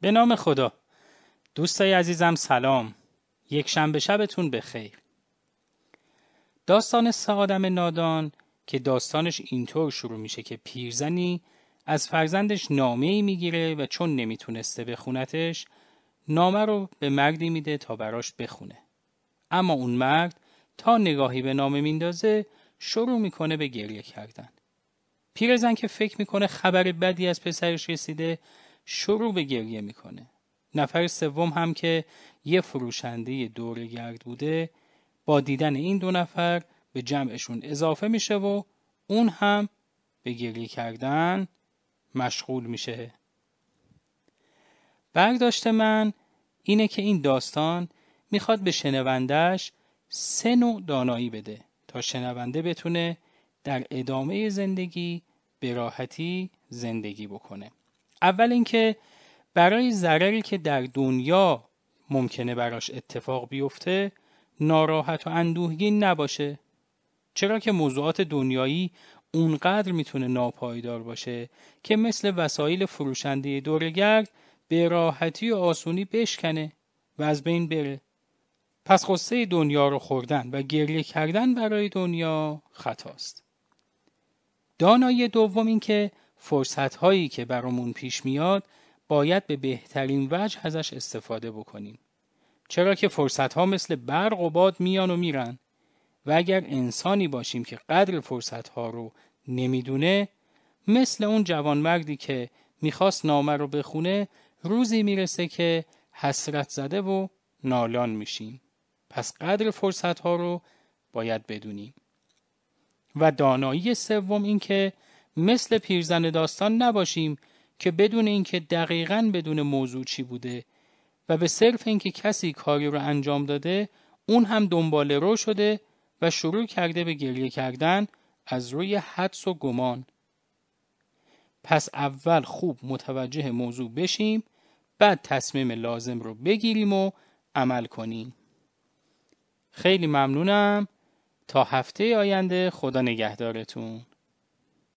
به نام خدا. دوستای عزیزم سلام. یک شنبه شبتون بخیر. داستان سه آدم نادان که داستانش اینطور شروع میشه که پیرزنی از فرزندش نامه ای می‌گیره و چون نمی‌تونسته بخونتش نامه رو به مردی میده تا براش بخونه. اما اون مرد تا نگاهی به نامه میندازه شروع می‌کنه به گریه کردن. پیرزن که فکر می‌کنه خبر بدی از پسرش رسیده شروع به گریه می‌کنه. نفر سوم هم که یه فروشنده گرد بوده با دیدن این دو نفر به جمعشون اضافه میشه و اون هم به گریه کردن مشغول میشه. برداشت من اینه که این داستان می‌خواد به شنوندهش سه نوع دانایی بده تا شنونده بتونه در ادامه زندگی به راحتی زندگی بکنه. اول اینکه برای ضرری که در دنیا ممکنه براش اتفاق بیفته ناراحت و اندوهگین نباشه. چرا که موضوعات دنیایی اونقدر می‌تونه ناپایدار باشه که مثل وسایل فروشنده دورگرد به راحتی و آسونی بشکنه و از بین بره. پس قصه دنیا رو خوردن و گریه کردن برای دنیا خطاست. دانایی دوم این که فرصت هایی که برامون پیش میاد باید به بهترین وجه ازش استفاده بکنیم. چرا که فرصت ها مثل برق و باد میان و میرن. و اگر انسانی باشیم که قدر فرصت ها رو نمی‌دونه مثل اون جوانمردی که می‌خواست نامه رو بخونه روزی می‌رسه که حسرت زده و نالان میشیم. پس قدر فرصت ها رو باید بدونیم. و دانایی سوم این که مثل پیرزن داستان نباشیم که بدون اینکه دقیقا بدون موضوع چی بوده و به صرف اینکه کسی کاری رو انجام داده اون هم دنبال رو شده و شروع کرده به گریه کردن از روی حدس و گمان. پس اول خوب متوجه موضوع بشیم بعد تصمیم لازم رو بگیریم و عمل کنیم. خیلی ممنونم. تا هفته آینده خدا نگهدارتون.